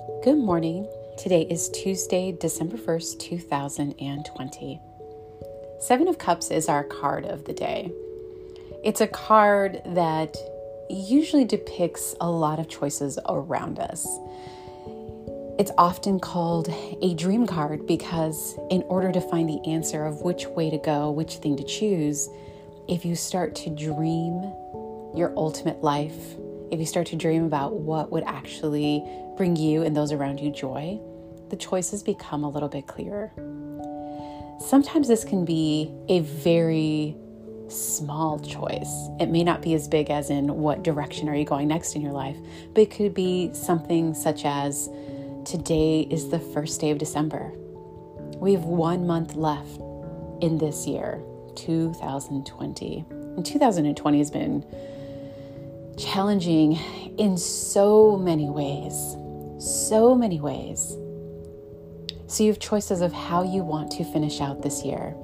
Good morning. Today is Tuesday, December 1st, 2020. Seven of Cups is our card of the day. It's a card that usually depicts a lot of choices around us. It's often called a dream card because, in order to find the answer of which way to go, which thing to choose, if you start to dream your ultimate life, if you start to dream about what would actually bring you and those around you joy, the choices become a little bit clearer. Sometimes this can be a very small choice. It may not be as big as in what direction are you going next in your life, but it could be something such as today is the first day of December. We have one month left in this year, 2020. And 2020 has been challenging in so many ways. So many ways. So you have choices of how you want to finish out this year.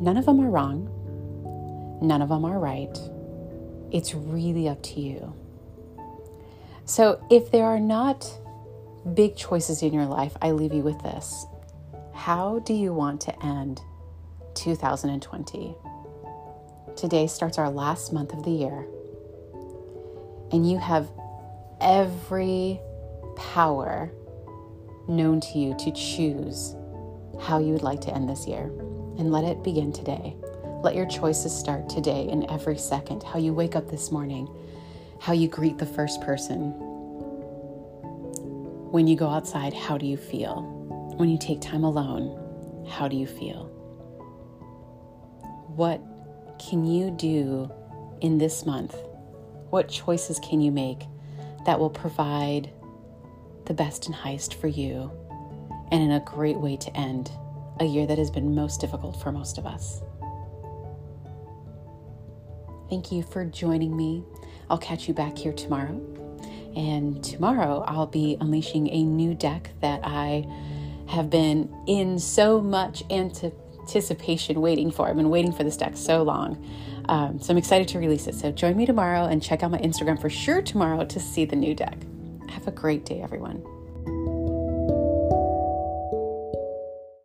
None of them are wrong, none of them are right. It's really up to you. So if there are not big choices in your life, I leave you with this. How do you want to end 2020? Today starts our last month of the year and you have every power known to you to choose how you would like to end this year. And let it begin today. Let your choices start today in every second. How you wake up this morning, how you greet the first person. When you go outside, how do you feel? When you take time alone, how do you feel? What can you do in this month what choices can you make that will provide the best and highest for you and in a great way to end a year that has been most difficult for most of us? Thank you for joining me. I'll catch you back here tomorrow. And tomorrow I'll be unleashing a new deck that I have been in so much anticipation waiting for. I've been waiting for this deck so long. Um, so I'm excited to release it. So join me tomorrow and check out my Instagram for sure tomorrow to see the new deck. Have a great day, everyone.